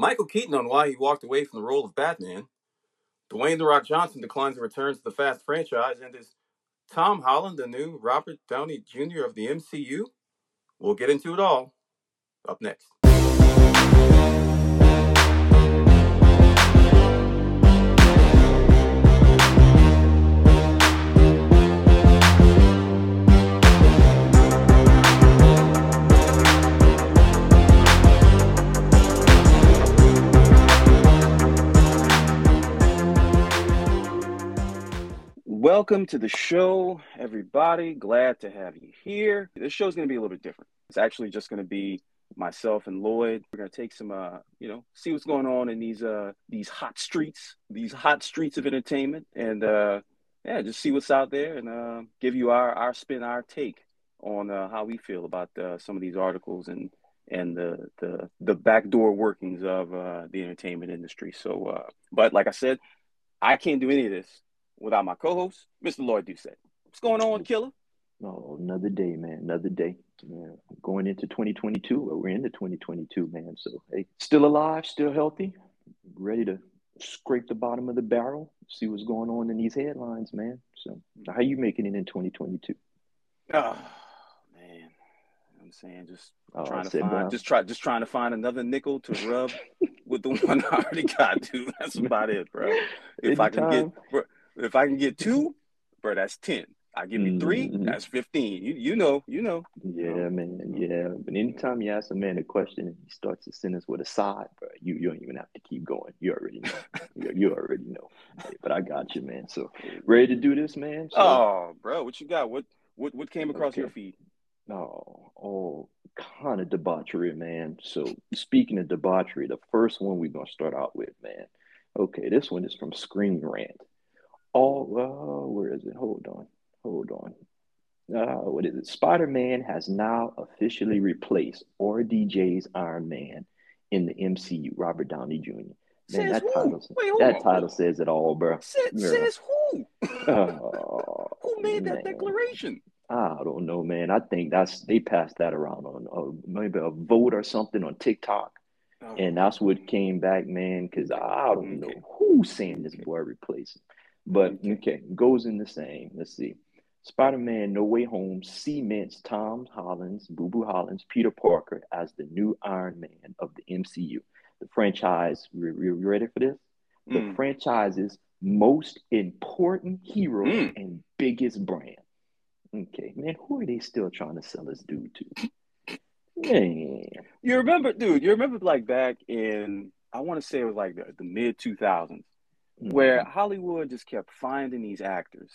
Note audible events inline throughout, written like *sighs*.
Michael Keaton on why he walked away from the role of Batman. Dwayne The Rock Johnson declines a return to the Fast franchise, and is Tom Holland the new Robert Downey Jr. of the MCU? We'll get into it all up next. Welcome to the show, everybody. Glad to have you here. This show is going to be a little bit different. It's actually just going to be myself and Lloyd. We're going to take some, uh, you know, see what's going on in these uh, these hot streets, these hot streets of entertainment, and uh, yeah, just see what's out there and uh, give you our our spin, our take on uh, how we feel about uh, some of these articles and and the the the backdoor workings of uh, the entertainment industry. So, uh, but like I said, I can't do any of this without my co-host, Mr. Lloyd Doucette. What's going on, Killer? Oh, another day, man. Another day. Yeah. Going into 2022. We're into 2022, man. So, hey, still alive, still healthy, ready to scrape the bottom of the barrel, see what's going on in these headlines, man. So, how you making it in 2022? Oh, ah, man. I'm saying just oh, trying to find, down. just try, just trying to find another nickel to rub with the *laughs* one I already got, dude. That's about it, bro. *laughs* If Anytime. I can get, bro, if I can get two, bro, that's ten. I give me 3 mm-hmm. that's fifteen. You you know, you know. Yeah, man. Yeah. But anytime you ask a man a question and he starts a sentence with a side, bro, you, you don't even have to keep going. You already know. *laughs* you, you already know. But I got you, man. So ready to do this, man? So, oh, bro, what you got? What what what came across okay. your feed? Oh, oh, kind of debauchery, man. So speaking of debauchery, the first one we're gonna start out with, man. Okay, this one is from Screen Rant all uh, where is it? Hold on, hold on. Uh, what is it? Spider Man has now officially replaced RDJ's Iron Man in the MCU. Robert Downey Jr. Man, says that who? title, Wait, that on. title says it all, bro. Says, says who? Uh, *laughs* who made that man. declaration? I don't know, man. I think that's they passed that around on uh, maybe a vote or something on TikTok, oh. and that's what came back, man. Because I don't okay. know who's saying this boy replacing. But okay, goes in the same. Let's see. Spider-Man No Way Home cements Tom Holland's, Boo Boo Holland's Peter Parker as the new Iron Man of the MCU. The franchise, you ready for this? Mm. The franchise's most important hero mm. and biggest brand. Okay, man, who are they still trying to sell this dude to? Man. You remember, dude, you remember like back in, I want to say it was like the, the mid 2000s mm-hmm. where Hollywood just kept finding these actors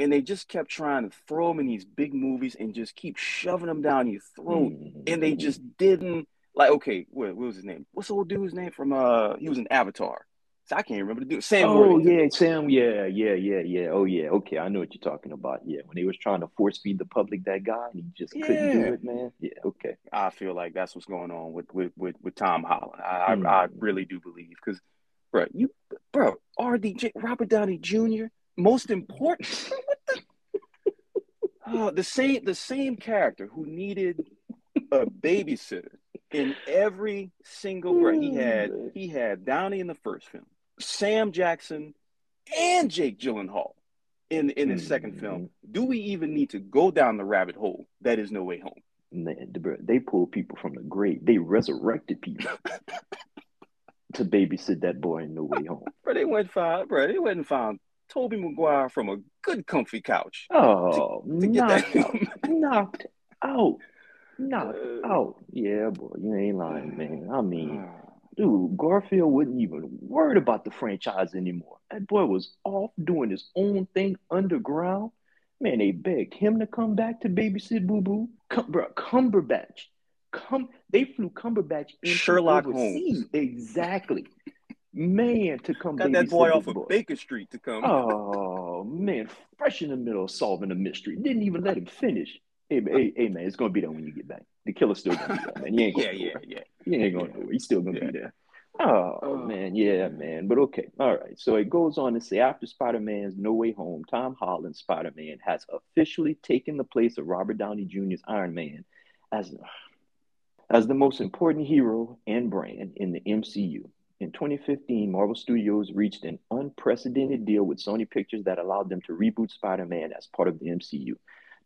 and they just kept trying to throw them in these big movies and just keep shoving them down your throat mm-hmm. and they just didn't like okay what, what, was his name what's the old dude's name from uh he was an avatar so I can't remember the dude Sam oh yeah Sam yeah yeah yeah yeah oh yeah okay I know what you're talking about yeah when they was trying to force feed the public that guy and he just yeah. couldn't do it man yeah okay I feel like that's what's going on with with with, with Tom Holland I, mm-hmm. I, I really do believe because bro you bro RDJ Robert Downey Jr. Most important, *laughs* what *laughs* the? Same the same character who needed a babysitter in every single break. He had he had Downey in the first film, Sam Jackson, and Jake Gyllenhaal in in his mm-hmm. second film. Do we even need to go down the rabbit hole that is No Way Home? Man, they pulled people from the grave. They resurrected people. *laughs* to babysit that boy in No Way Home. *laughs* bro, they went found, bro. They went and found Tobey Maguire from a good comfy couch. Oh, to, to knocked, out, *laughs* knocked out, knocked uh, out. Yeah, boy, you ain't lying, man. I mean, dude, Garfield wasn't even worried about the franchise anymore. That boy was off doing his own thing underground. Man, they begged him to come back to babysit Boo Boo. Cum- bro, Cumberbatch Come, they flew Cumberbatch into Sherlock overseas. Holmes. Exactly. Man, to come got that boy off boy. of Baker Street to come. Oh man, fresh in the middle of solving a mystery. Didn't even let him finish. Hey, hey, hey man, it's gonna be there when you get back. The killer's still gonna be there, man. You ain't going *laughs* yeah, yeah, yeah. You ain't going nowhere. He's still gonna yeah. be there. Oh, oh man, yeah, man. But okay, all right. So it goes on to say after Spider-Man's No Way Home, Tom Holland's Spider-Man has officially taken the place of Robert Downey Jr.'s Iron Man as as the most important hero and brand in the MCU. In 2015, Marvel Studios reached an unprecedented deal with Sony Pictures that allowed them to reboot Spider Man as part of the MCU.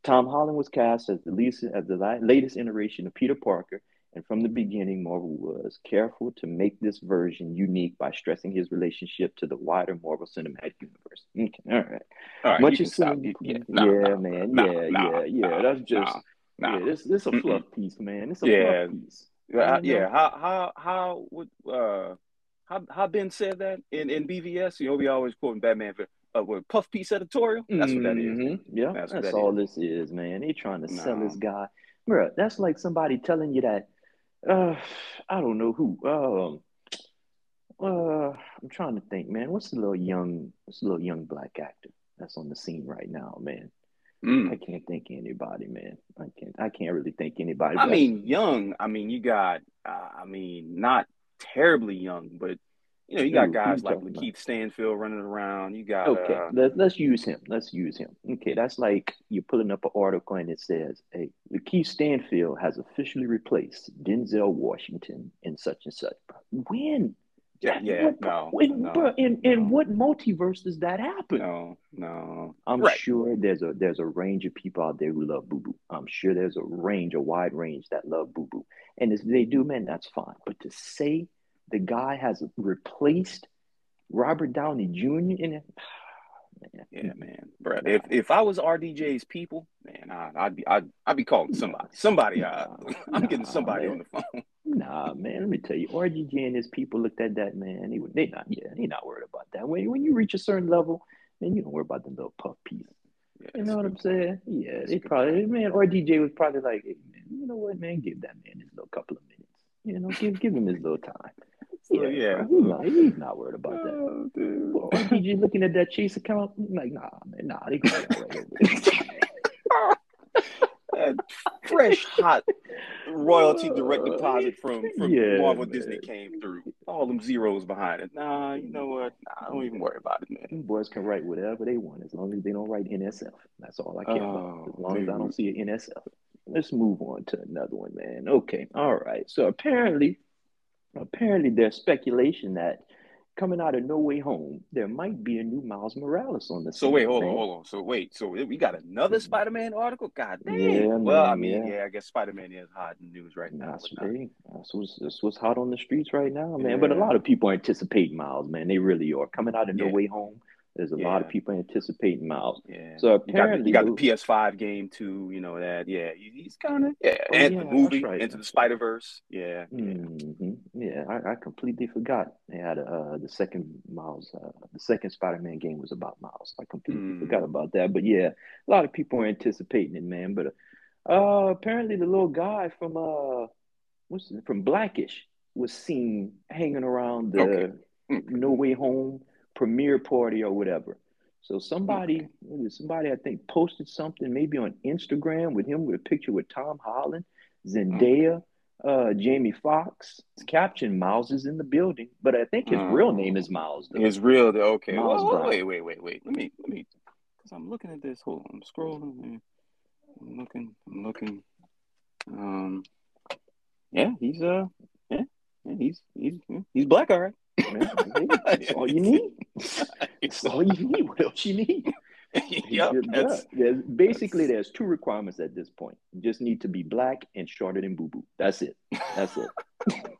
Tom Holland was cast as the, least, as the latest iteration of Peter Parker, and from the beginning, Marvel was careful to make this version unique by stressing his relationship to the wider Marvel Cinematic Universe. Okay, all right. All right, Much you as stop. yeah, Yeah, nah, nah, man, nah, yeah, nah, yeah, yeah. nah, That's just nah, nah. yeah. This this a Mm-mm. piece, man. It's a Yeah. fluff piece. Know? yeah. How how how would uh how how Ben said that in in BVS? You know, we always quoting Batman for uh, what puff piece editorial. That's what that is. Mhm. Yeah, That's that's, that all this is, man. They trying to sell No. this guy, bro. That's like somebody telling you that. Uh, I don't know who. Um, uh, I'm trying to think, man. What's the little young, what's the little young black actor that's on the scene right now, man? Mm. I can't think anybody, man. I can't. I can't really think anybody. I mean, young. I mean, you got. Uh, I mean, not terribly young, but you know, you got guys like? Lakeith Stanfield running around. You got. Okay, Uh, let, let's use him. Let's use him. Okay, that's like you're pulling up an article and it says, "Hey, Lakeith Stanfield has officially replaced Denzel Washington in such and such." When? Yeah, yeah. No, when, no, bro, in, in no. what multiverse does that happen? no, no. I'm Right. sure there's a there's a range of people out there who love Boo Boo. I'm sure there's a range, a wide range that love Boo Boo, and if they do, man, that's fine. But to say the guy has replaced Robert Downey Jr. in it, *sighs* man, Yeah, man, bro. If if I was RDJ's people, man, I, I'd be I'd, I'd be calling somebody. Somebody. Uh, Nah, *laughs* I'm getting somebody man. on the phone. Nah, man, let me tell you, RDJ and his people looked at that, man. They, they not, yeah, they not worried about that. When, when you reach a certain level, man, you don't worry about the little puff piece. Yeah, You know what I'm point. saying? Yeah, they probably, man, RDJ was probably like, hey, man, you know what, man, give that man his little couple of minutes. You know, give give him his little time. *laughs* So, Yeah, yeah. bro, he's not, he's not worried about that. Oh, dude. Well, looking at that Chase account, like, nah, man, nah, they gonna right over *laughs* *laughs* *laughs* fresh, hot royalty direct uh, deposit from from Yeah, Marvel man. Disney came through. All them zeros behind it. Nah, you know what? Nah, don't even worry about it, man. Them boys can write whatever they want as long as they don't write NSF. That's all I care about. As Oh, long as I don't oh, see an NSF. Let's move on to another one, man. Okay, all right. So apparently, apparently there's speculation that coming out of No Way Home, there might be a new Miles Morales on the So wait, hold on, hold on. So wait, so we got another mm-hmm. Spider-Man article? God damn. Yeah, well, I mean, yeah. yeah, I guess Spider-Man is hot in the news right now. That's, hey, that's, what's, that's what's hot on the streets right now, man. But a lot of people anticipate Miles, man. They really are. Coming out of No Yeah. Way Home, there's a lot of people anticipating Miles. Yeah. So You got, the, apparently, you got the the- PS5 game too, you know that. Yeah, he's kind of yeah, Oh, and yeah, the movie right, Into the Spider Verse. Yeah, yeah. hmm Yeah, I, I completely forgot. They had uh, the second Miles, uh, the second Spider-Man game was about Miles. I completely Mm. forgot about that. But yeah, a lot of people are anticipating it, man. But uh, apparently, the little guy from uh, what's it, from Blackish was seen hanging around the Okay. Okay. No Way Home premiere party or whatever. So somebody, Okay. what is it, somebody I think posted something maybe on Instagram with him with a picture with Tom Holland, Zendaya, uh, Jamie Foxx. It's captioned Miles is in the building, but I think his real name is Miles. Though. It's real. Okay. Miles wait, wait, wait, wait. Let me, let me, because I'm looking at this. Hold on. I'm scrolling. I'm looking. I'm looking. Um. Yeah, he's uh. Yeah, yeah he's he's he's black, all right. Man, that's all you need. That's all you need. What else you need? *laughs* yep. There's, basically, there's two requirements at this point. You just need to be black and shorter than Boo Boo. That's it. That's it. *laughs*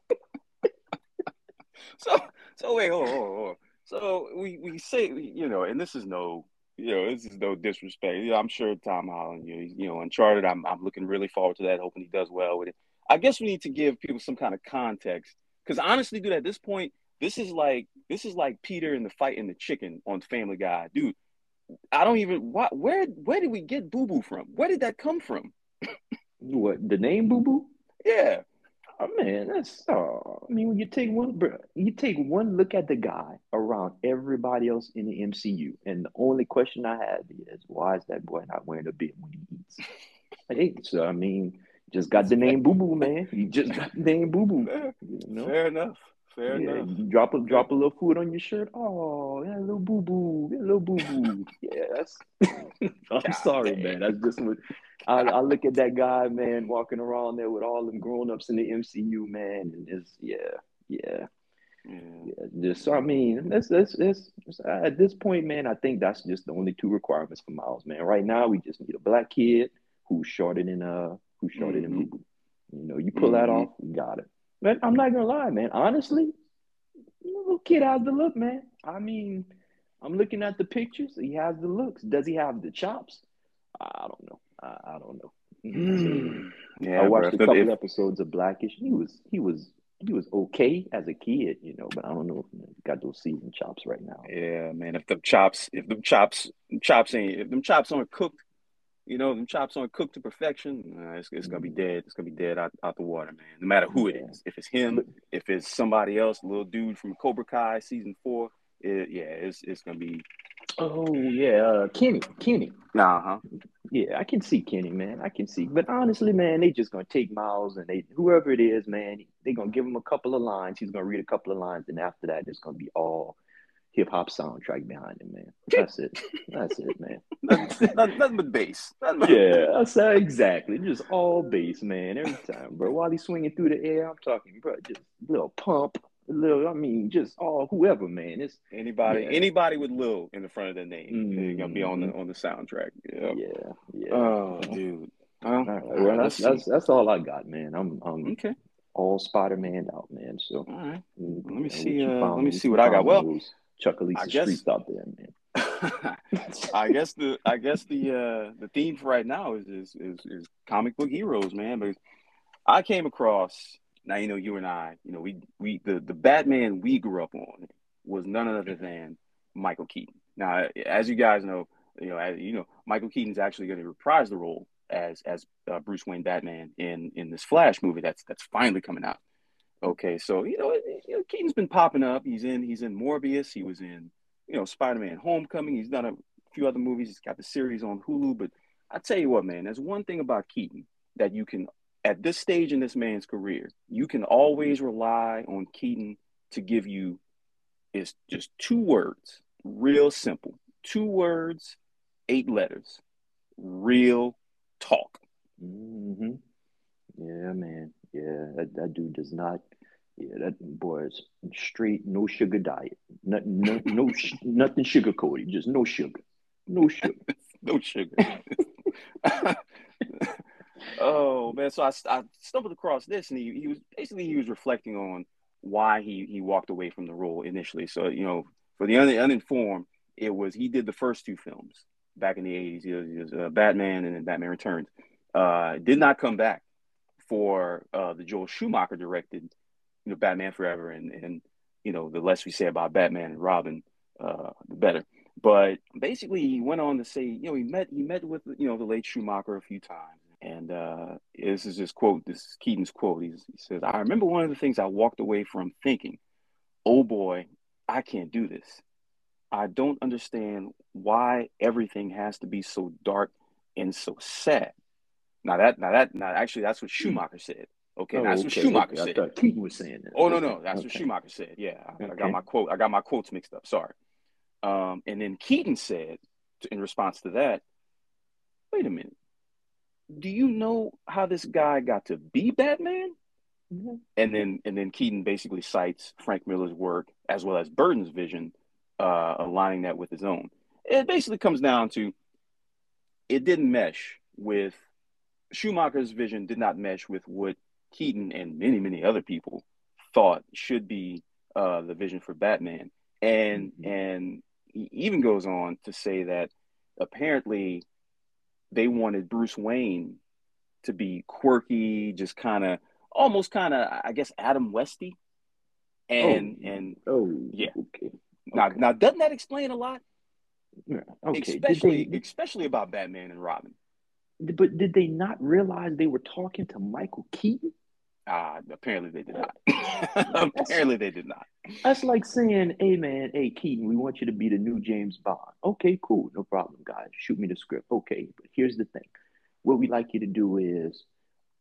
so so wait, hold on, hold on, hold. So we we say you know, and this is no you know, this is no disrespect. You know, I'm sure Tom Holland, you know, you know, Uncharted. I'm I'm looking really forward to that. Hoping he does well with it. I guess we need to give people some kind of context because honestly, dude, at this point, this is like this is like Peter and the fight and the chicken on Family Guy, dude. I don't even what where where did we get Boo Boo from? Where did that come from? What the name Boo Boo? Yeah, Oh man, that's oh, I mean, when you take one, bro, you take one look at the guy around everybody else in the MCU, and the only question I have is, why is that boy not wearing a beard when he eats? hey, so I mean, just got the name Boo Boo, man. You just got the name Boo Boo. You know? fair enough. Fair yeah, enough. drop a drop a little food on your shirt. Oh, yeah, a little boo boo, a little boo boo. yeah, that's. *laughs* I'm sorry, man. That's just what I, I look at that guy, man, walking around there with all them grown ups in the MCU, man, and it's yeah, yeah. Yeah. Yeah, just so I mean, that's that's that's at this point, man. I think that's just the only two requirements for Miles, man. Right now, we just need a black kid who's shorter than uh who's shorter Mhm. than Boo Boo. You know, you pull that Mhm. off, you got it. But I'm not gonna lie, man. Honestly, little kid has the look, man. I mean, I'm looking at the pictures. He has the looks. Does he have the chops? I don't know. I, I don't know. Mm. Yeah, I bro. watched a couple if- episodes of Blackish. He was he was he was okay as a kid, you know, but I don't know if he's got those season chops right now. Yeah, man. If the chops, if the chops, chops ain't, if them chops aren't cooked, you know, them chops aren't cooked to perfection, nah, it's, it's gonna be dead. It's gonna be dead out, out the water, man. No matter who it is, If it's him, if it's somebody else, little dude from Cobra Kai season four, it, yeah, it's it's gonna be Oh yeah, uh, Kenny, Kenny. nah, huh? Yeah, I can see Kenny, man. I can see. But honestly, man, they just gonna take Miles and they whoever it is, man, they gonna give him a couple of lines. He's gonna read a couple of lines, and after that, it's gonna be all hip hop soundtrack behind him, man. That's it. That's it, man. *laughs* nothing, nothing, but bass. Nothing but- Yeah, that's uh, exactly. Just all bass, man. Every time, bro. While he's swinging through the air, I'm talking, bro. Just a little pump, little. I mean, just all whoever, man. It's Anybody, Yeah. anybody with Lil in the front of their name, they're gonna be on the Mhm. on the soundtrack. Yeah. yeah, yeah. Oh, dude. Well, All right, well, that's that's that's all I got, man. I'm I'm okay. all Spider Man out, man. So All right. mm, Let me see, uh, let me see what I got. Well, those Chuckalisa I guess- streets out there, man. *laughs* I guess the I guess the uh the theme for right now is is is, is comic book heroes, man. But I came across now you know you and I, you know, we we the the Batman we grew up on was none other than Michael Keaton. Now, as you guys know, you know, as, you know, Michael Keaton's actually going to reprise the role as as uh, Bruce Wayne Batman in in this Flash movie that's that's finally coming out. Okay, so you know, you know, Keaton's been popping up. He's in he's in Morbius. He was in you know Spider-Man: Homecoming. He's done a few other movies. He's got the series on Hulu. But I tell you what, man, there's one thing about Keaton that you can at this stage in this man's career, you can always rely on Keaton to give you is just two words, real simple, two words, eight letters, real talk. Mm-hmm. Yeah, man. Yeah, that, that dude does not. Yeah, that boy is straight, no sugar diet. Nothing, no, no, *laughs* sh- nothing sugar coated. Just no sugar, no sugar. *laughs* no sugar. *laughs* oh man, so I, I stumbled across this, and he, he was basically he was reflecting on why he he walked away from the role initially. So you know, for the un, uninformed, it was he did the first two films back in the eighties. He was, he was uh, Batman and then Batman Returns. Uh, did not come back for uh, the Joel Schumacher directed, you know, Batman Forever, and and you know, the less we say about Batman and Robin, uh, the better. But basically, he went on to say, you know, he met he met with you know the late Schumacher a few times, and uh, this is his quote. This is Keaton's quote. He's, he says, "I remember one of the things I walked away from thinking, oh boy, I can't do this. I don't understand why everything has to be so dark and so sad." Now that now that now actually that's what Schumacher said. Okay, Oh, that's what Schumacher okay. I said. thought Keaton was saying that. Oh no, no, that's what. Schumacher said. Yeah, I, I got my quote. I got my quotes mixed up. Sorry. Um, and then Keaton said, to, in response to that, "Wait a minute. Do you know how this guy got to be Batman?" Mhm. And then and then Keaton basically cites Frank Miller's work as well as Burton's vision, uh, aligning that with his own. It basically comes down to it didn't mesh with Schumacher's vision. Did not mesh with what Keaton and many many other people thought should be uh, the vision for Batman, and Mhm. and he even goes on to say that apparently they wanted Bruce Wayne to be quirky, just kind of almost kind of I guess Adam Westy, and Oh. and Oh, Yeah. Okay. now Okay. now doesn't that explain a lot, Yeah, Okay. Especially they- especially about Batman and Robin? But did they not realize they were talking to Michael Keaton? Uh, apparently they did not. *laughs* *laughs* apparently they did not. That's like saying, "Hey, man, hey Keaton, we want you to be the new James Bond." Okay, cool, no problem, guys. Shoot me the script. Okay, but here's the thing: what we'd like you to do is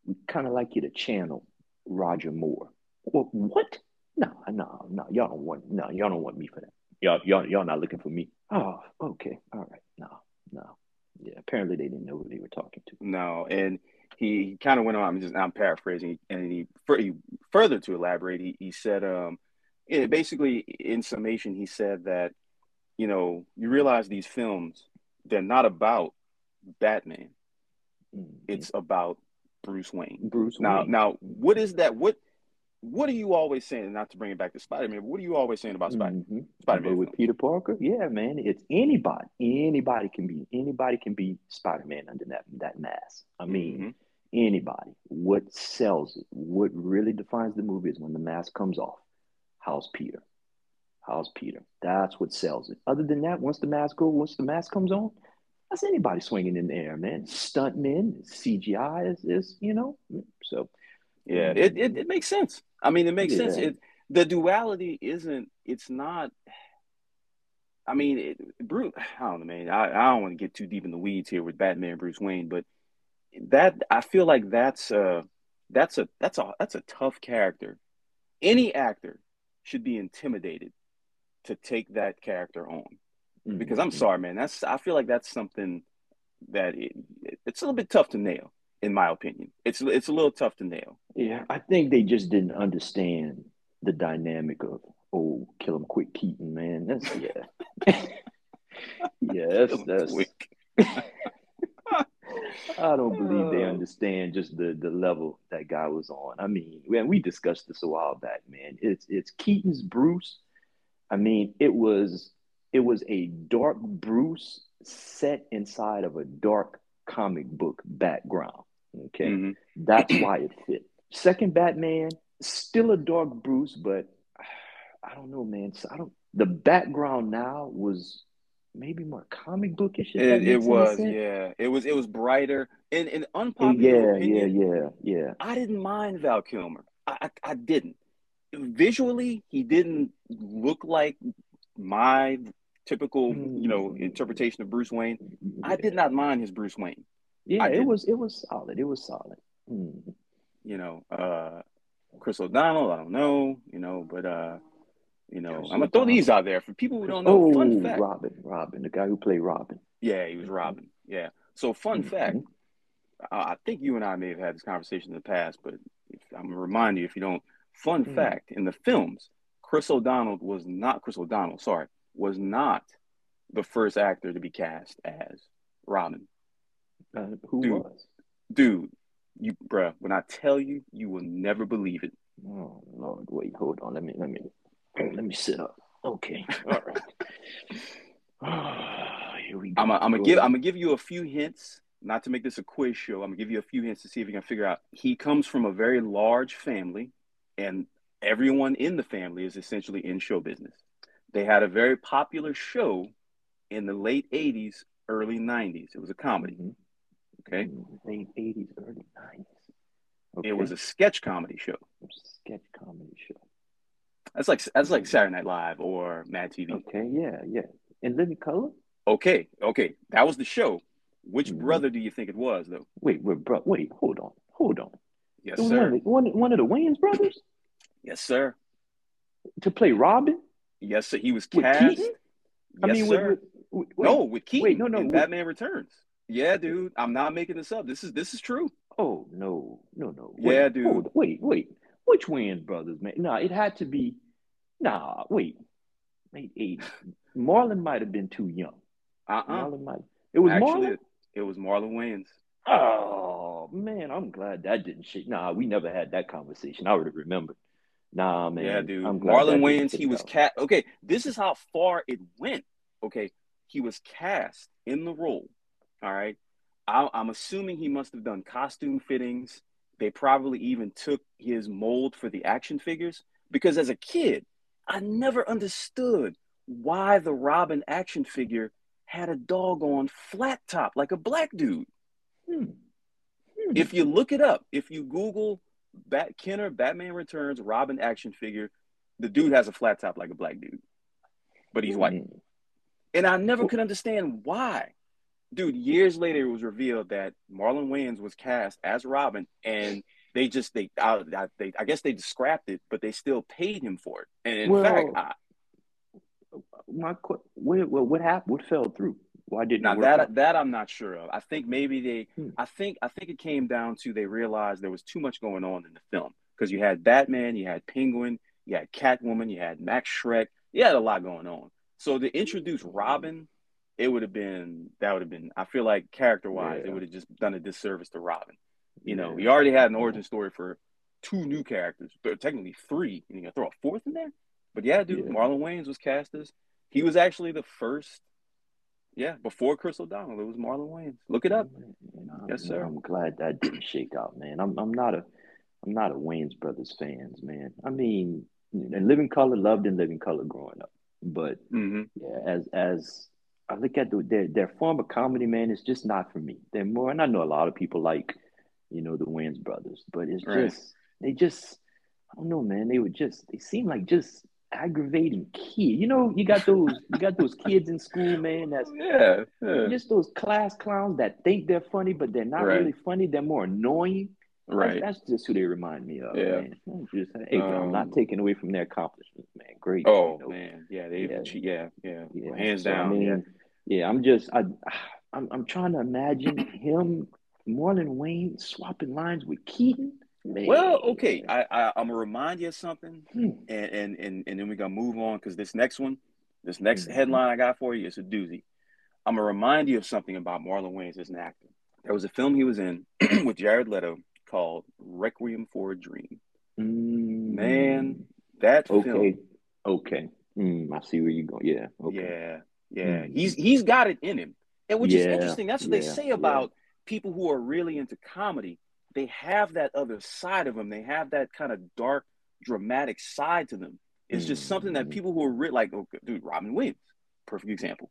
we kind of like you to channel Roger Moore. Well, what? No, no, no. Y'all don't want no. Y'all don't want me for that. Y'all, y'all, y'all not looking for me. Oh, okay, all right. No, no. Yeah, apparently they didn't know who they were talking to. No, and he, he kind of went on. I'm just I'm paraphrasing, and he, he further to elaborate. He, he said, um, yeah, basically in summation, he said that you know you realize these films they're not about Batman. Mm-hmm. It's about Bruce Wayne. Bruce now, Wayne. now, what is that? What what are you always saying? Not to bring it back to Spider Man, what are you always saying about Spider mm-hmm. Spider Man with Peter Parker? Yeah, man, it's anybody. Anybody can be. Anybody can be Spider Man under that that mask. I mean, mm-hmm. anybody. What sells it? What really defines the movie is when the mask comes off. How's Peter? How's Peter? That's what sells it. Other than that, once the mask goes, once the mask comes on, that's anybody swinging in the air, man. Stuntmen, CGI is, is you know. So, yeah, it, it, it makes sense. I mean, it makes yeah. sense. It, the duality isn't. It's not. I mean, it, Bruce. I don't know, man. I, I don't want to get too deep in the weeds here with Batman, Bruce Wayne, but that I feel like that's a that's a that's a that's a tough character. Any actor should be intimidated to take that character on. Mm-hmm. Because I'm sorry, man. That's I feel like that's something that it, it's a little bit tough to nail, in my opinion. It's it's a little tough to nail. Yeah, I think they just didn't understand the dynamic of oh, kill him quick, Keaton, man. That's yeah, *laughs* yeah, that's that's. *laughs* I don't believe they uh. understand just the the level that guy was on. I mean, when we discussed this a while back, man. It's it's Keaton's Bruce. I mean, it was it was a dark Bruce set inside of a dark comic book background. Okay, mm-hmm. that's why it fit. Second Batman, still a dark Bruce, but I don't know, man. So I don't. The background now was maybe more comic bookish. It, it was, yeah. It was it was brighter and, and unpopular. Yeah, opinion, yeah, yeah, yeah. I didn't mind Val Kilmer. I, I, I didn't. Visually, he didn't look like my typical, you know, mm. interpretation of Bruce Wayne. I did not mind his Bruce Wayne. Yeah, it was it was solid. It was solid. Mm. You know, uh Chris O'Donnell, I don't know, you know, but uh you know, I'm gonna throw these out there for people who don't know. Oh, fun fact. Robin, Robin, the guy who played Robin. Yeah, he was Robin. Yeah. So fun mm-hmm. fact. I think you and I may have had this conversation in the past, but if, I'm gonna remind you if you don't. Fun mm-hmm. fact: in the films, Chris O'Donnell was not Chris O'Donnell. Sorry, was not the first actor to be cast as Robin. Uh, who dude, was? Dude, you, bruh. When I tell you, you will never believe it. Oh Lord, wait, hold on. Let me, let me let me sit up. Okay. All right. *sighs* here we go. I'm gonna give I'm gonna give you a few hints. Not to make this a quiz show, I'm gonna give you a few hints to see if you can figure out. He comes from a very large family, and everyone in the family is essentially in show business. They had a very popular show in the late '80s, early '90s. It was a comedy. Mm-hmm. Okay. Late '80s, early '90s. Okay. It was a sketch comedy show. Sketch comedy show. That's like that's like Saturday Night Live or Mad TV. Okay, yeah, yeah. In Living Color. Okay, okay, that was the show. Which mm-hmm. brother do you think it was, though? Wait, wait, bro, wait, hold on, hold on. Yes, sir. One of, the, one, one of the Wayans brothers. Yes, sir. To play Robin. Yes, sir. He was cast. Yes, I mean, sir. With, with, no, with Keaton. Wait, no, no. Batman Returns. Yeah, dude. I'm not making this up. This is this is true. Oh no, no, no. Wait, yeah, dude. Hold, wait, wait. Which Wayans brothers, man? No, it had to be Nah, wait. Late 80s. Marlon might have been too young. Uh-uh. Marlon might. It was Actually, Marlon? It was Marlon Wayans. Oh, man, I'm glad that didn't shit. Nah, we never had that conversation. I would have remembered. Nah, man. Yeah, dude. Marlon Wayans, he was cast. Okay, this is how far it went. Okay, he was cast in the role. All right. I, I'm assuming he must have done costume fittings. They probably even took his mold for the action figures because as a kid, I never understood why the Robin action figure had a doggone flat top like a black dude. Hmm. Hmm. If you look it up, if you Google Bat Kenner Batman Returns Robin action figure, the dude has a flat top like a black dude, but he's hmm. white. And I never could understand why. Dude, years later, it was revealed that Marlon Wayans was cast as Robin, and they just they I, I, they I guess they scrapped it, but they still paid him for it. And in Well, fact, I, My qu- what, what what happened? What fell through? Why didn't now that out? that I'm not sure of. I think maybe they Hmm. I think I think it came down to they realized there was too much going on in the film because you had Batman, you had Penguin, you had Catwoman, you had Max Shreck, you had a lot going on. So to introduce Robin, it would have been that would have been I feel like character wise, it would have just done a disservice to Robin. You know, Yeah. we already had an origin story for two new characters, but technically three. And you throw a fourth in there? But yeah, dude, Yeah. Marlon Wayans was cast as he was actually the first. Yeah, before Chris O'Donnell, it was Marlon Wayans. Look it up. I'm, Yes, sir. I'm glad that didn't shake out, man. I'm I'm not a I'm not a Wayans Brothers fans, man. I mean, in Living Color, loved in Living Color growing up, but hmm yeah, as as I look at the, their their form of comedy, man, it's just not for me. They're more, and I know a lot of people like, you know, the Wayans brothers, but it's Right. just they just I don't know, man. They would just they seem like just aggravating kid. You know, you got *laughs* those you got those kids in school, man. That's oh, Yeah, yeah. just those class clowns that think they're funny, but they're not Right. really funny. They're more annoying. That's- right. That's, just who they remind me of, Yeah. man. I'm just, hey, I'm Um, not taking away from their accomplishments, man. Great. Oh you know. man, yeah, they, Yeah. yeah, yeah, Yeah, hands so, I down. mean, yeah. yeah, I'm just I *sighs* I'm I'm trying to imagine him, Marlon Wayans swapping lines with Keaton. Man. Well, okay, I, I I'm gonna remind you of something, Hmm. and and and, and then we're gonna move on because this next one, this next Mhm. headline I got for you is a doozy. I'm gonna remind you of something about Marlon Wayans as an actor. There was a film he was in *clears throat* with Jared Leto called Requiem for a Dream. Mm. Man, That Okay. film, Okay. Mm, I see where you're going. Yeah. Okay. yeah, yeah, Mhm. he's he's got it in him, and which is interesting. That's what they yeah, say yeah. about people who are really into comedy. They have that other side of them. They have that kind of dark, dramatic side to them. It's just something that Mhm. people who are re- like, oh, dude, Robin Williams, perfect example.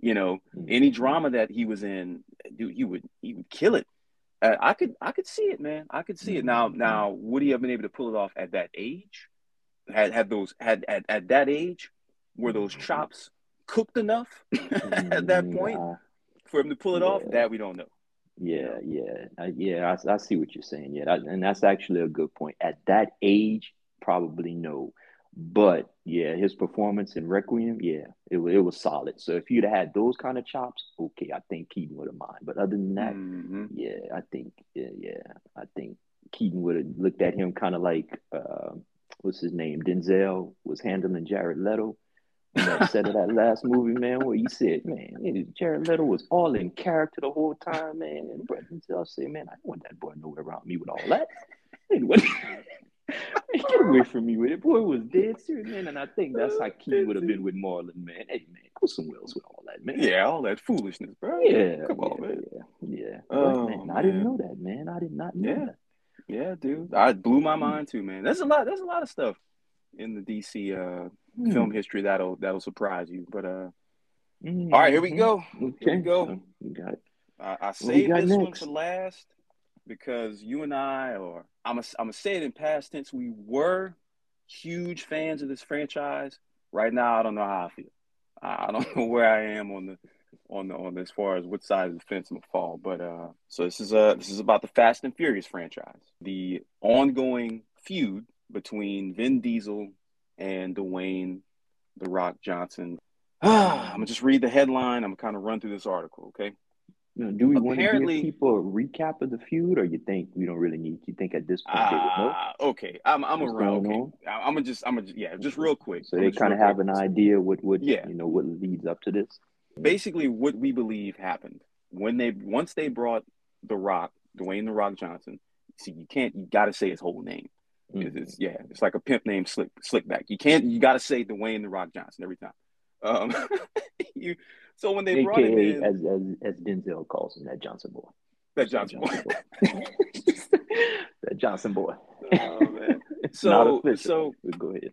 You know, Mhm. any drama that he was in, dude, he would he would kill it. Uh, I could I could see it, man. I could see it. Now Mhm. now would he have been able to pull it off at that age? Had had those had at, at that age were those Mhm. chops cooked enough *laughs* at that Mm, point for him to pull it off? That we don't know. Yeah, yeah, I, yeah. I, I see what you're saying. Yeah, that, and that's actually a good point. At that age, probably no, but yeah, his performance in Requiem, yeah, it it was solid. So if you'd have had those kind of chops, okay, I think Keaton would have mind. But other than that, Mhm. yeah, I think yeah, yeah, I think Keaton would have looked at him kind of like uh, what's his name? Denzel was handling Jared Leto. on that set of that last movie, man, where you said, man, Jared Leto was all in character the whole time, man. And Brett Denzel said, man, I don't want that boy nowhere around me with all that. *laughs* Man, Get away from me with it. Boy was dead serious, man. And I think that's how Keaton would have been with Marlon, man. Hey, man, go somewhere else with all that, man. Yeah, all that foolishness, bro. Yeah. Come on, man. Yeah. yeah. Oh, But, man, I didn't know that, man. I did not know Yeah. that. Yeah, dude. I blew my mind too, man. There's a lot. There's a lot of stuff in the DC uh, Hmm. film history that'll that'll surprise you. But uh, Mhm. all right, here we go. Okay. Here we go. You got it. I, I saved this one next? for last because you and I, or I'm I'm gonna say it in past tense. We were huge fans of this franchise. Right now, I don't know how I feel. I I don't *laughs* know where I am on the on the on the, as far as what side of the fence I'm gonna fall. But uh, so this is uh this is about the Fast and Furious franchise, the ongoing feud between Vin Diesel and Dwayne the Rock Johnson. *sighs* I'm gonna just read the headline. I'm gonna kind of run through this article, okay? You know, do we want to give people a recap of the feud, or you think we don't really need? You think at this point they would know? Ah, okay. I'm I'm What's around. Okay, I'm gonna just I'm gonna yeah, just real quick. So I'm they kind of have quick. an idea what what Yeah. you know what leads up to this. Basically, what we believe happened when they once they brought the Rock, Dwayne the Rock Johnson. See, you can't. You got to say his whole name. It's, it's- yeah, it's like a pimp named Slick Slickback. You can't. You got to say Dwayne the Rock Johnson every time. Um, *laughs* you. So when they brought him in, as, as as Denzel calls him, that Johnson boy. that Johnson boy. that Johnson boy. *laughs* Oh, man. *laughs* So- so- go ahead.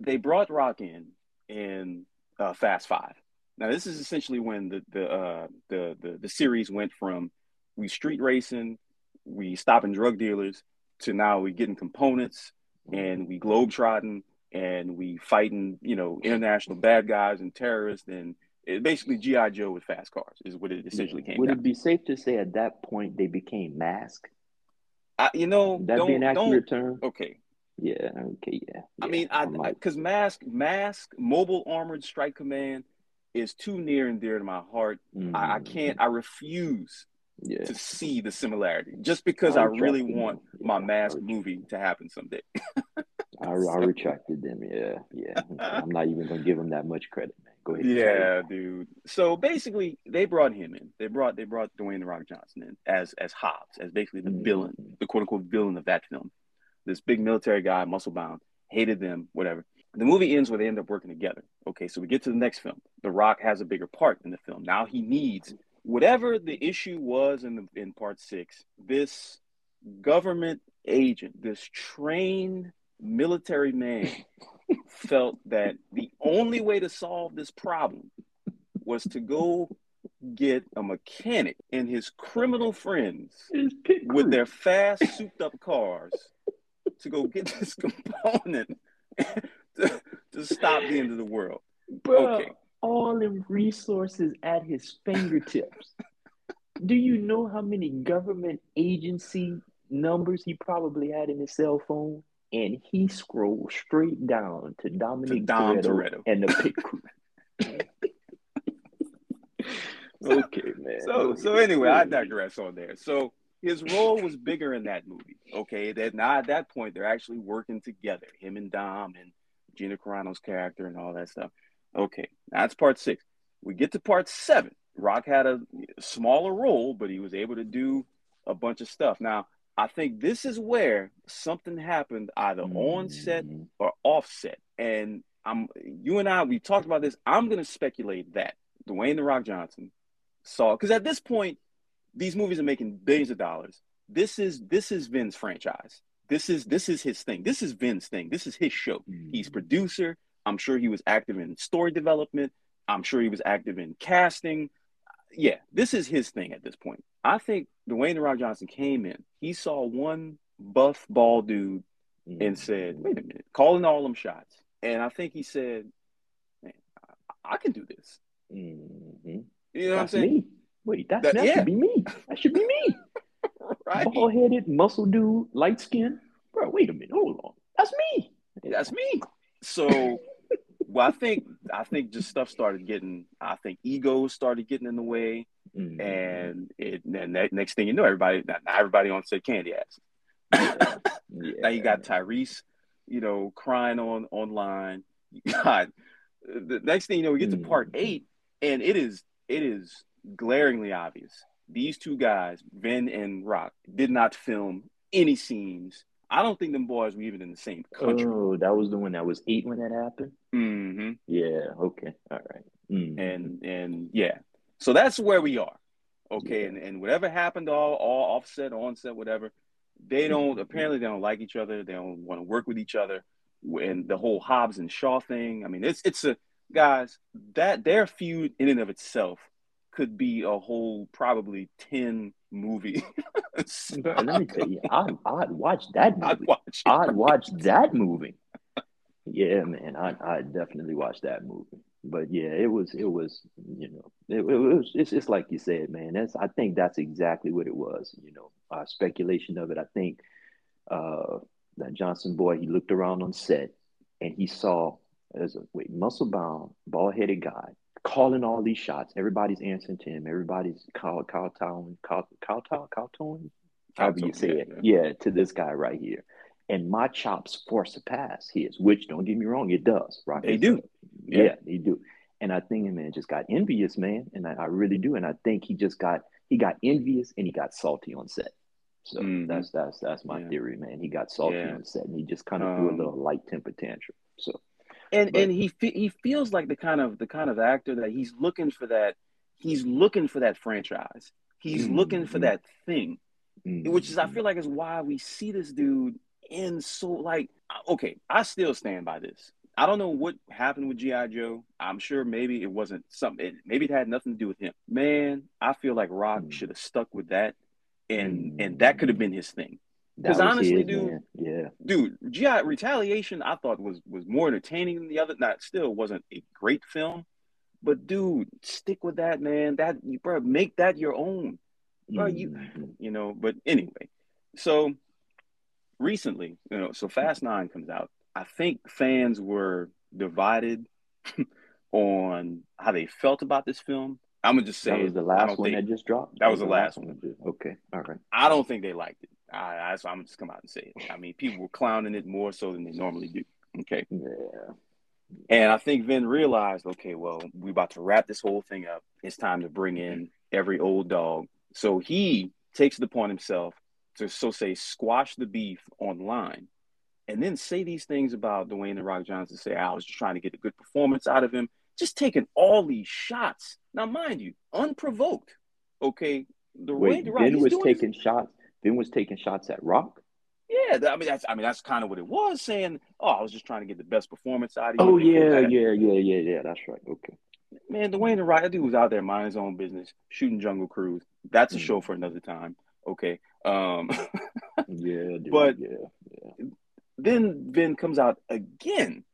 they brought Rock in in uh, Fast Five. Now this is essentially when the the, uh, the the the series went from we street racing, we stopping drug dealers, to now we getting components and we globetrotting and we fighting you know international bad guys and terrorists and it, basically GI Joe with fast cars is what it essentially came Would it be safe to say at that point they became mask? I, you know, that be an accurate term? Okay. Yeah. Okay. Yeah. yeah I mean, I because mask, mask, mobile armored strike command is too near and dear to my heart. Mm-hmm. I, I, can't. Mm-hmm. I refuse yeah. to see the similarity just because I, I really want my mask movie to happen someday. I, I *laughs* retracted them. Yeah, yeah. I'm not even gonna give them that much credit, man. Go ahead. Yeah, dude. So basically, they brought him in. They brought they brought Dwayne the Rock Johnson in as as Hobbs, as basically the villain, mm. the quote unquote villain of that film. This big military guy, muscle bound, hated them, whatever. The movie ends where they end up working together. Okay, so we get to the next film. The Rock has a bigger part in the film. Now he needs whatever the issue was in the in part six. This government agent, this trained military man *laughs* felt that the only way to solve this problem was to go get a mechanic and his criminal friends *laughs* with their fast souped up cars to go get *laughs* this component to, to, stop the end of the world. Bro, okay. all the resources at his fingertips. Do you know how many government agency numbers he probably had in his cell phone? And he scrolled straight down to Dominic to Dom Toretto, Toretto. and the *laughs* pit crew. okay, man. So, so anyway, I digress on there. So his role was bigger in that movie. Okay, that now at that point they're actually working together, him and Dom and Gina Carano's character and all that stuff. Okay, that's part six. We get to part seven. Rock had a smaller role, but he was able to do a bunch of stuff. Now, I think this is where something happened either mm-hmm. on set or offset. And I'm you and I we talked about this. I'm gonna speculate that Dwayne the Rock Johnson saw because at this point, these movies are making billions of dollars. This is this is Vin's franchise. This is this is his thing. This is Vin's thing. This is his show. Mm-hmm. He's producer. I'm sure he was active in story development. I'm sure he was active in casting. Yeah, this is his thing at this point. I think Dwayne the Rock Johnson came in. He saw one buff ball dude mm-hmm. and said, "Wait a minute," calling all them shots. And I think he said, "Man, I, I can do this." Mm-hmm. You know That's what I'm saying? Me. Wait, that, that, that yeah. should be me. That should be me. *laughs* right. Ball headed, muscle dude, light skin. Bro, wait a minute. Hold on. That's me. That's me. So well, I think I think just stuff started getting. I think egos started getting in the way, mm-hmm. and it. And that, next thing you know, everybody now everybody on set candy ass. yeah. Now you got Tyrese, you know, crying on online. *laughs* God, the next thing you know, we get mm-hmm. to part eight, and it is it is glaringly obvious. These two guys, Vin and Rock, did not film any scenes I don't think them boys were even in the same country. Oh, that was the one that was eight when that happened. Mm-hmm. Yeah. Okay. All right. mm-hmm. And and yeah, so that's where we are. Okay. Yeah. And and whatever happened, all all offset, onset, whatever. They don't mm-hmm. apparently they don't like each other. They don't want to work with each other. And the whole Hobbs and Shaw thing. I mean, it's it's a guys that their feud in and of itself could be a whole probably 10 movie. *laughs* Let me tell you, I'd, I'd watch that *laughs* movie. I'd watch, I'd *laughs* watch that movie. Yeah, man, I I definitely watch that movie. But yeah, it was it was you know it, it was it's it's like you said, man. That's I think that's exactly what it was. You know, uh, speculation of it. I think uh, that Johnson boy he looked around on set and he saw as a wait muscle bound bald headed guy calling all these shots. Everybody's answering to him. Everybody's call kowtowing, call kowtow, kowtowing, however you say it. Yeah. yeah, to this guy right here. And my chops far surpass his, which don't get me wrong, it does. Right? They do. Yeah, yeah, they do. And I think the man just got envious, man. And I, I, really do. And I think he just got he got envious and he got salty on set. So mm-hmm. that's that's that's my yeah. theory, man. He got salty on set and he just kind of um, threw a um, little light temper tantrum. So and but, and he he feels like the kind of the kind of actor that he's looking for that he's looking for that franchise. He's mm-hmm. looking for that thing, mm-hmm. which is I feel like is why we see this dude in so like okay, I still stand by this. I don't know what happened with GI Joe. I'm sure maybe it wasn't something. Maybe it had nothing to do with him. Man, I feel like Rock mm-hmm. should have stuck with that, and and that could have been his thing. Because honestly, dude, man. yeah, dude, GI Retaliation, I thought was was more entertaining than the other. Not still wasn't a great film, but dude, stick with that, man. That you bro, make that your own, bro. You, mm-hmm. you know. But anyway, so recently, you know, so Fast Nine comes out. I think fans were divided *laughs* on how they felt about this film. I'm gonna just say that was the last one think, that just dropped. That was the last one. one. Okay, all right. I don't think they liked it. I, I so I'm just come out and say it. I mean, people were clowning it more so than they normally do. Okay. Yeah. And I think Vin realized, okay, well, we're about to wrap this whole thing up. It's time to bring in every old dog. So he takes it upon himself to so say squash the beef online and then say these things about Dwayne the Rock Johnson. Say I was just trying to get a good performance out of him, just taking all these shots. Now, mind you, unprovoked. Okay, the Wait, the Rock, Vin was taking this. shots. Vin was taking shots at Rock. Yeah, I mean that's I mean that's kind of what it was saying. Oh, I was just trying to get the best performance out of you. Oh yeah, yeah, yeah, yeah, yeah. That's right. Okay. Man, Dwayne the Rock, that dude was out there minding his own business, shooting Jungle Cruise. That's a mm. show for another time. Okay. Um *laughs* Yeah, dude, but yeah, yeah. then Vin comes out again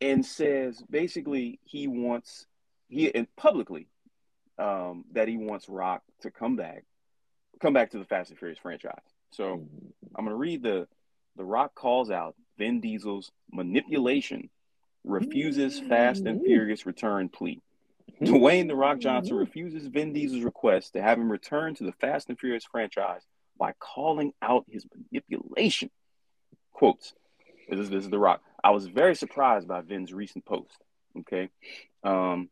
and says basically he wants he and publicly um that he wants Rock to come back, come back to the Fast and Furious franchise. So I'm going to read the The Rock calls out Vin Diesel's manipulation, refuses Fast and Furious return plea. Dwayne The Rock Johnson refuses Vin Diesel's request to have him return to the Fast and Furious franchise by calling out his manipulation. Quotes. This is, this is The Rock. I was very surprised by Vin's recent post. Okay. Um,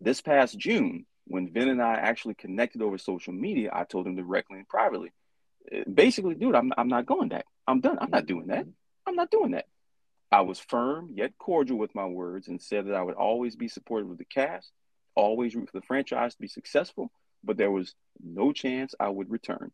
this past June, when Vin and I actually connected over social media, I told him directly and privately eh, basically, dude, I'm I'm not going that. I'm done. I'm not doing that. I'm not doing that. I was firm yet cordial with my words and said that I would always be supportive of the cast, always root for the franchise to be successful, but there was no chance I would return.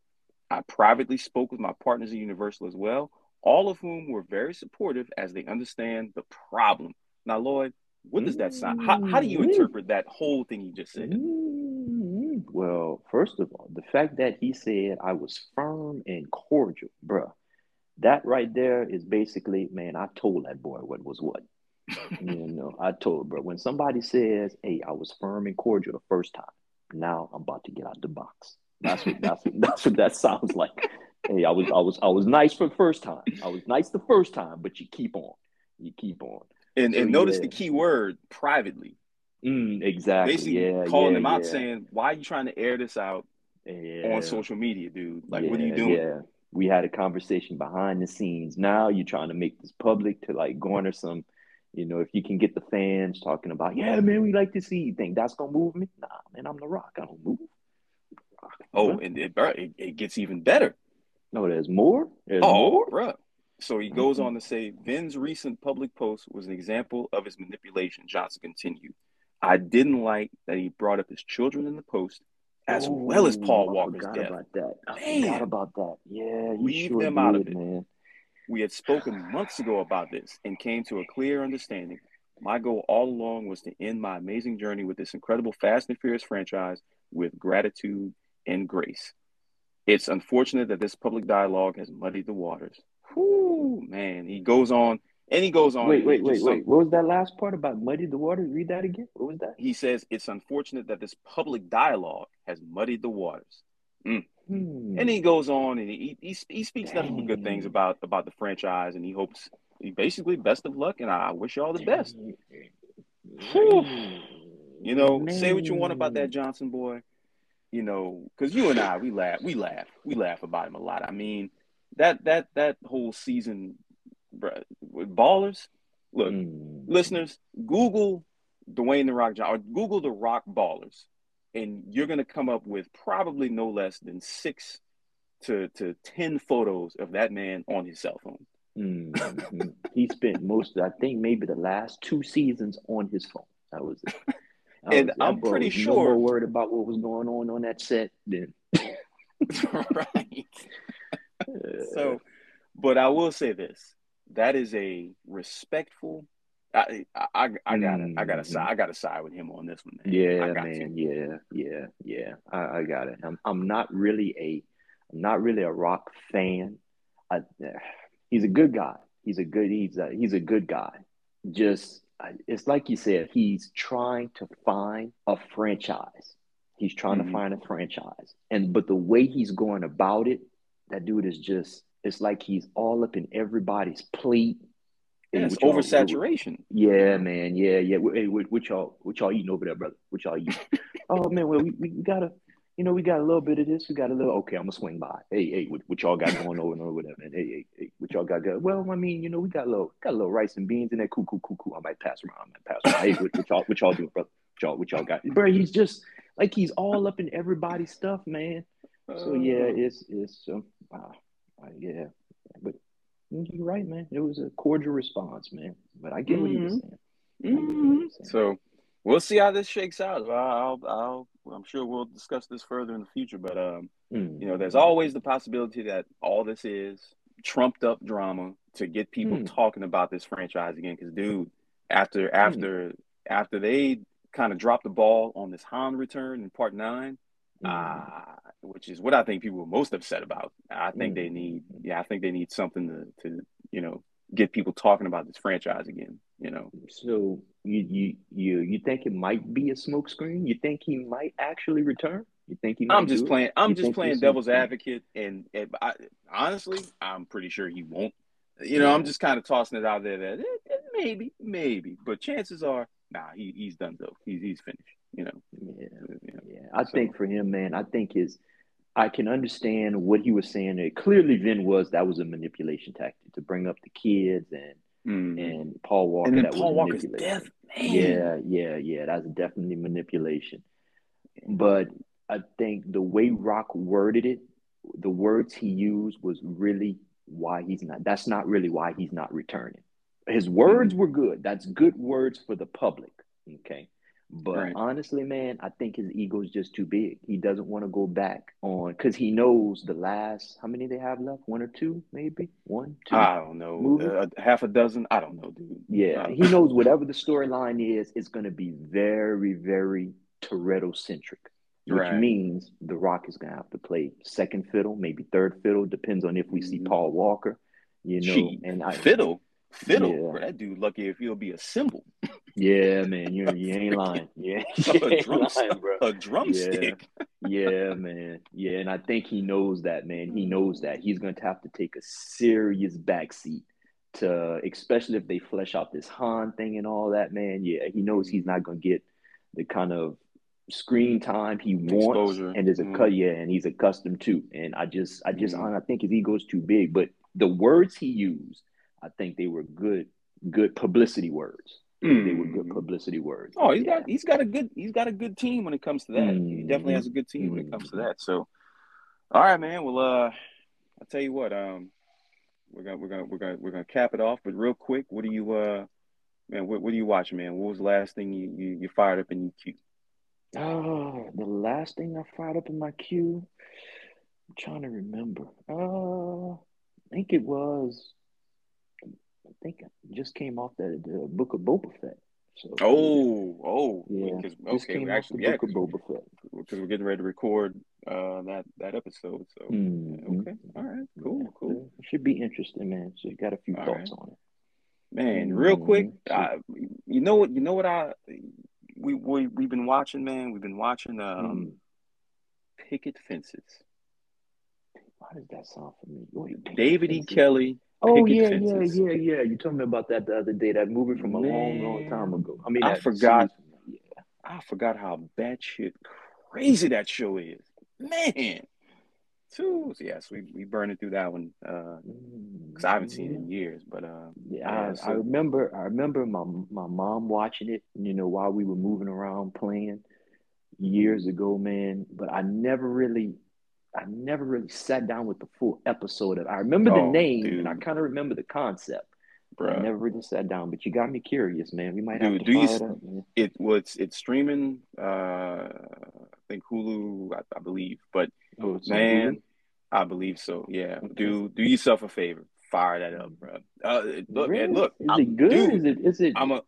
I privately spoke with my partners at Universal as well, all of whom were very supportive as they understand the problem. Now, Lloyd, what does that sound? How, how do you mm-hmm. interpret that whole thing you just said? Mm-hmm. Well, first of all, the fact that he said I was firm and cordial, bruh, that right there is basically, man, I told that boy what was what. you know, I told, bro, when somebody says, "Hey, I was firm and cordial the first time," now I'm about to get out the box. That's what that's what, *laughs* that's what that sounds like. Hey, I was I was I was nice for the first time. I was nice the first time, but you keep on, you keep on. And and notice yeah. the key word privately. Mm, exactly. Basically yeah, calling yeah, them out saying, Why are you trying to air this out on social media, dude? Like what are you doing? Yeah. We had a conversation behind the scenes. Now you're trying to make this public to like garner some, you know, if you can get the fans talking about, yeah, man, we like to see you think that's gonna move me. Nah, man, I'm the rock. I don't move. oh, and it, it, it, gets even better. No, there's more. There's oh, more. bro. So he goes mm-hmm. on to say Vin's recent public post was an example of his manipulation. Johnson continued. I didn't like that he brought up his children in the post, as oh, well as Paul Walker's I death. About that. I man. forgot about that. Yeah, leave sure them did, out of it. Man. We had spoken months ago about this and came to a clear understanding. My goal all along was to end my amazing journey with this incredible Fast and Furious franchise with gratitude and grace. It's unfortunate that this public dialogue has muddied the waters. Whew, man. He goes on and he goes on. Wait, wait, wait, wait. What was that last part about muddied the waters? Read that again. What was that? He says it's unfortunate that this public dialogue has muddied the waters. Mm. Hmm. And he goes on and he he, he speaks Dang. nothing but good things about about the franchise, and he hopes he basically best of luck, and I wish you all the best. You know, Man. say what you want about that Johnson boy. You know, because you and I, we laugh, we laugh, we laugh about him a lot. I mean, that that that whole season with ballers. Look, mm. listeners, Google Dwayne the Rock John or Google the Rock ballers, and you're gonna come up with probably no less than six to to ten photos of that man on his cell phone. Mm-hmm. he spent most, I think, maybe the last two seasons on his phone. That was it. That and was, I'm pretty sure. No more worried about what was going on on that set then. *laughs* right. So, but I will say this: that is a respectful. I I, I, gotta mm. I gotta side I gotta side with him on this one. Man. Yeah, man. To. Yeah, yeah, yeah. I, I got it. I'm I'm not really a I'm not really a rock fan. I, he's a good guy. He's a good he's a he's a good guy. Just it's like you said. He's trying to find a franchise. He's trying mm-hmm. to find a franchise, and but the way he's going about it, that dude is just it's like he's all up in everybody's plate. Yeah, it's oversaturation. Yeah, man. Yeah, yeah. Hey, what, what y'all, what y'all eating over there, brother? What y'all eating? *laughs* oh man, well we, we gotta, you know, we got a little bit of this. We got a little. Okay, I'm gonna swing by. Hey, hey, what, what y'all got going over and over there, man? Hey, hey, hey, what y'all got going? Well, I mean, you know, we got a little, got a little rice and beans in there. Cool, cool, cool, cool. I might pass around. I might pass around. hey, what, what y'all, what y'all doing, brother? What y'all, what y'all got? Bro, he's just like he's all up in everybody's stuff, man. So yeah, uh. it's it's um, uh, yeah, but you're right, man. It was a cordial response, man. But I get mm-hmm. what he was mm-hmm. saying. Mm-hmm. saying. So we'll see how this shakes out. I'll, I'll, I'm sure we'll discuss this further in the future. But um, mm-hmm. you know, there's always the possibility that all this is trumped up drama to get people mm. talking about this franchise again. Because, dude, after after mm. after they kind of dropped the ball on this Han return in Part Nine, uh, which is what I think people are most upset about. I think they mm-hmm. need, yeah, I think they need something to, to, you know, get people talking about this franchise again. You know. So you you you you think it might be a smokescreen? You think he might actually return? You think he? I'm just playing. I'm you just playing devil's advocate, and, and I, honestly, I'm pretty sure he won't. You know, yeah. I'm just kind of tossing it out there that eh, eh, maybe, maybe, but chances are, nah, he, he's done though. He's he's finished. You know. Yeah, yeah. I so. think for him, man, I think his. I can understand what he was saying. It clearly, then was that was a manipulation tactic to bring up the kids and mm. and Paul Walker. And then that Paul Walker's death, man. Yeah, yeah, yeah. That's definitely manipulation. But I think the way Rock worded it, the words he used was really why he's not. That's not really why he's not returning. His words mm. were good. That's good words for the public. Okay. But right. honestly, man, I think his ego is just too big. He doesn't want to go back on because he knows the last how many they have left, one or two, maybe one, two. I don't know, uh, half a dozen. I don't know, dude. Yeah, he knows whatever the storyline is, it's going to be very, very Toretto centric, which right. means The Rock is going to have to play second fiddle, maybe third fiddle, depends on if we see mm-hmm. Paul Walker. You know, Gee, and I, fiddle, fiddle. Yeah. Bro, that dude lucky if he'll be a cymbal. Yeah, man, you you ain't lying. *laughs* Yeah, a, *laughs* drum, lying, bro. a drumstick. Yeah. yeah, *laughs* man. Yeah, and I think he knows that, man. He knows that he's going to have to take a serious backseat to, especially if they flesh out this Han thing and all that, man. Yeah, he knows he's not going to get the kind of screen time he wants Exposure. and is a mm. cut yeah and he's accustomed to and i just i just mm. i think his ego's too big but the words he used i think they were good good publicity words Mm. They were good mm. publicity words. Oh, he's yeah. got he's got a good he's got a good team when it comes to that. Mm. He definitely has a good team mm. when it comes to mm. that. So, all right, man. Well, uh, I'll tell you what. Um, we're gonna we're gonna we're gonna we're gonna cap it off. But real quick, what do you uh, man? What what are you watching, man? What was the last thing you you, you fired up in your queue? Oh, the last thing I fired up in my queue. I'm trying to remember. Uh, I think it was I think I just came off the, the book of Boba Fett. So, oh, oh, yeah. Okay, we actually, yeah, because we're getting ready to record uh, that that episode. So, mm-hmm. okay, all right, cool, cool. It should be interesting, man. So, you got a few all thoughts right. on it, man. Real mm-hmm. quick, I, you know what? You know what? I we we we've been watching, man. We've been watching um, mm. picket fences. Why does that sound familiar? David E. Kelley Oh yeah, fences. yeah, yeah, yeah. You told me about that the other day. That movie from a Man, long, long time ago. I mean, I forgot. I forgot how batshit crazy that show is. Man, too. So yes, we we burned it through that one because uh, I haven't seen it in mm-hmm. years. But uh, yeah, yeah I, so. I, remember. I remember my my mom watching it. You know, while we were moving around playing years ago, man. But I never really I never really sat down with the full episode of. I remember the oh, name dude. and I kind of remember the concept. Bro. I never really sat down, but you got me curious, man. We might dude, have to do you, it, up, it was it's streaming. Uh, I think Hulu, I, I believe, but oh, man, I believe so. Yeah, okay. do do yourself a favor, fire that up, bro. Uh, look, really? man, look. Is I'm, it good? Dude, is it? Is it? I'm a.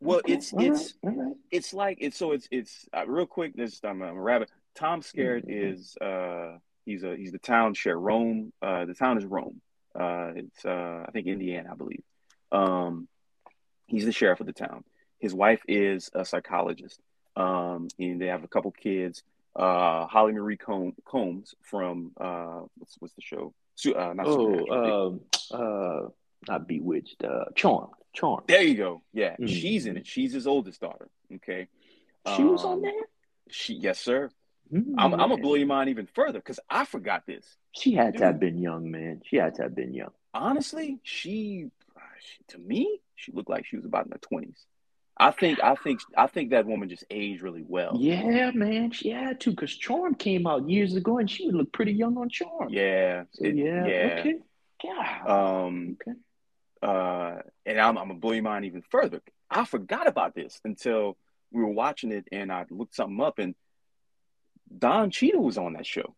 Well, it's it's right. it's like it's so it's it's uh, real quick. This I'm, I'm a rabbit. Tom Skerritt mm-hmm. is uh he's a he's the town sheriff. Rome. Uh, the town is Rome. Uh, it's uh, I think Indiana, I believe. Um, he's the sheriff of the town. His wife is a psychologist. Um, and they have a couple kids. Uh, Holly Marie Combs from uh, what's what's the show? Su- uh, not Oh, uh, uh, not Bewitched. Uh, Charmed. Charmed. there you go. Yeah, Mhm. she's in it. She's his oldest daughter. Okay. She was on Um, there. She, yes, sir. Mm, I'm, I'm gonna blow your mind even further because I forgot this. She had to have been young, man. She had to have been young. Honestly, she, she to me, she looked like she was about in her twenties. I think, I think, I think that woman just aged really well. Yeah, man. She had to because Charm came out years ago, and she would look pretty young on Charm. Yeah. So it- yeah. yeah. Okay. Yeah. Um, okay. uh, and I'm, I'm gonna blow your mind even further. I forgot about this until we were watching it, and I looked something up, and Don Cheadle was on that show.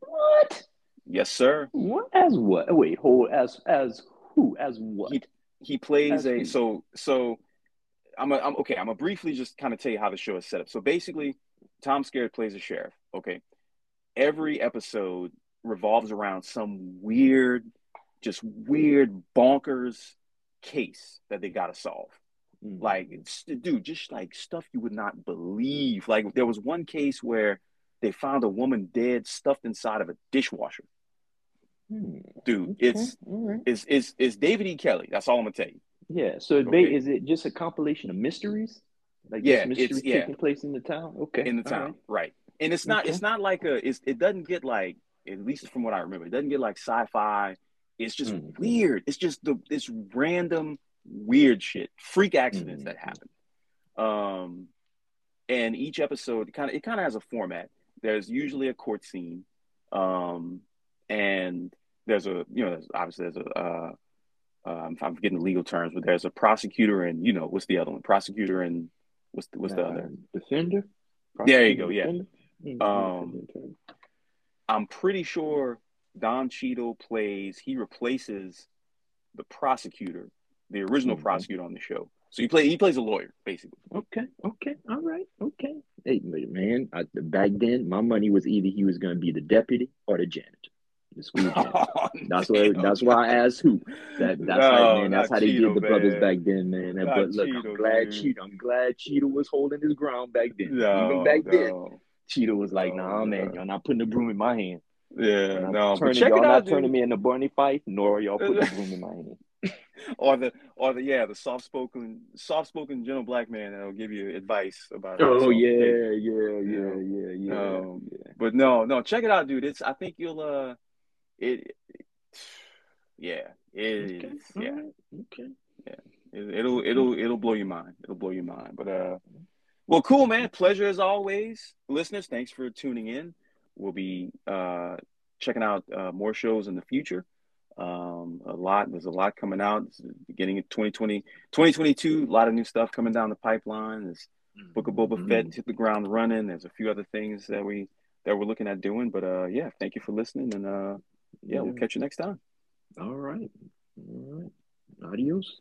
What? Yes, sir. What? As what? Wait, hold. As as who? As what? He he plays As a who? so so. I'm a, I'm okay. I'm gonna briefly just kind of tell you how the show is set up. So basically, Tom Skerritt plays a sheriff. Okay, every episode revolves around some weird, just weird bonkers case that they got to solve. Mm. Like, dude, just like stuff you would not believe. Like, there was one case where they found a woman dead, stuffed inside of a dishwasher. Hmm. Dude, Okay, it's right. it's it's it's David E. Kelley. That's all I'm gonna tell you. Yeah. So ba- is it just a compilation of mysteries? Like Yeah, mysteries it's- yeah. taking place in the town? Okay. in the all town, right. right. And it's not Okay. it's not like a it's it doesn't get like at least from what I remember, it doesn't get like sci-fi. It's just Mhm. weird. It's just the this random weird shit, freak accidents Mhm. that happen. Um, and each episode kind of it kind of has a format. There's usually a court scene, um, and there's a you know there's, obviously there's a uh, um, I'm forgetting the legal terms, but there's a prosecutor and you know what's the other one? Prosecutor and what's the, what's the Uh, other? defender? There you go, Prosecutor, yeah. Um. I'm pretty sure Don Cheadle plays, he replaces the prosecutor, the original Mhm. prosecutor on the show. So he play he plays a lawyer, basically. Okay, okay, all right, okay. Hey, man, I, back then, my money was either he was going to be the deputy or the janitor, the school *laughs* janitor. That's why. That's why I asked who. That that's No, how man. That's how they Cheeto, did the brothers back then, man. Not but look, Cheeto, I'm glad dude. Cheeto. I'm glad Cheeto was holding his ground back then. No, Even back then, no. Cheeto was like, No, "Nah, man, y'all not putting the broom in my hand. Yeah, not no. But turning, check y'all it not out, turning dude. me into Barney Fife, nor y'all putting the *laughs* broom in my hand." *laughs* Or the or the yeah, the soft spoken soft spoken gentle black man that'll give you advice about Oh yeah, yeah, yeah, Yeah. yeah, yeah. Um, yeah. But no, no, check it out, dude. It's I think you'll uh it, it *sighs* yeah, it Okay, is. Yeah. right, okay. It, it'll it'll it'll blow your mind. It'll blow your mind. But uh well cool man. Pleasure as always. Listeners, thanks for tuning in. We'll be uh checking out uh, more shows in the future. Um a lot there's a lot coming out. It's beginning of 2020 2022, a lot of new stuff coming down the pipeline. There's Book of Boba Mhm. Fett hit the ground running. There's a few other things that we that we're looking at doing. But uh yeah, thank you for listening and uh yeah, we'll catch you next time. All right. All right. Adios.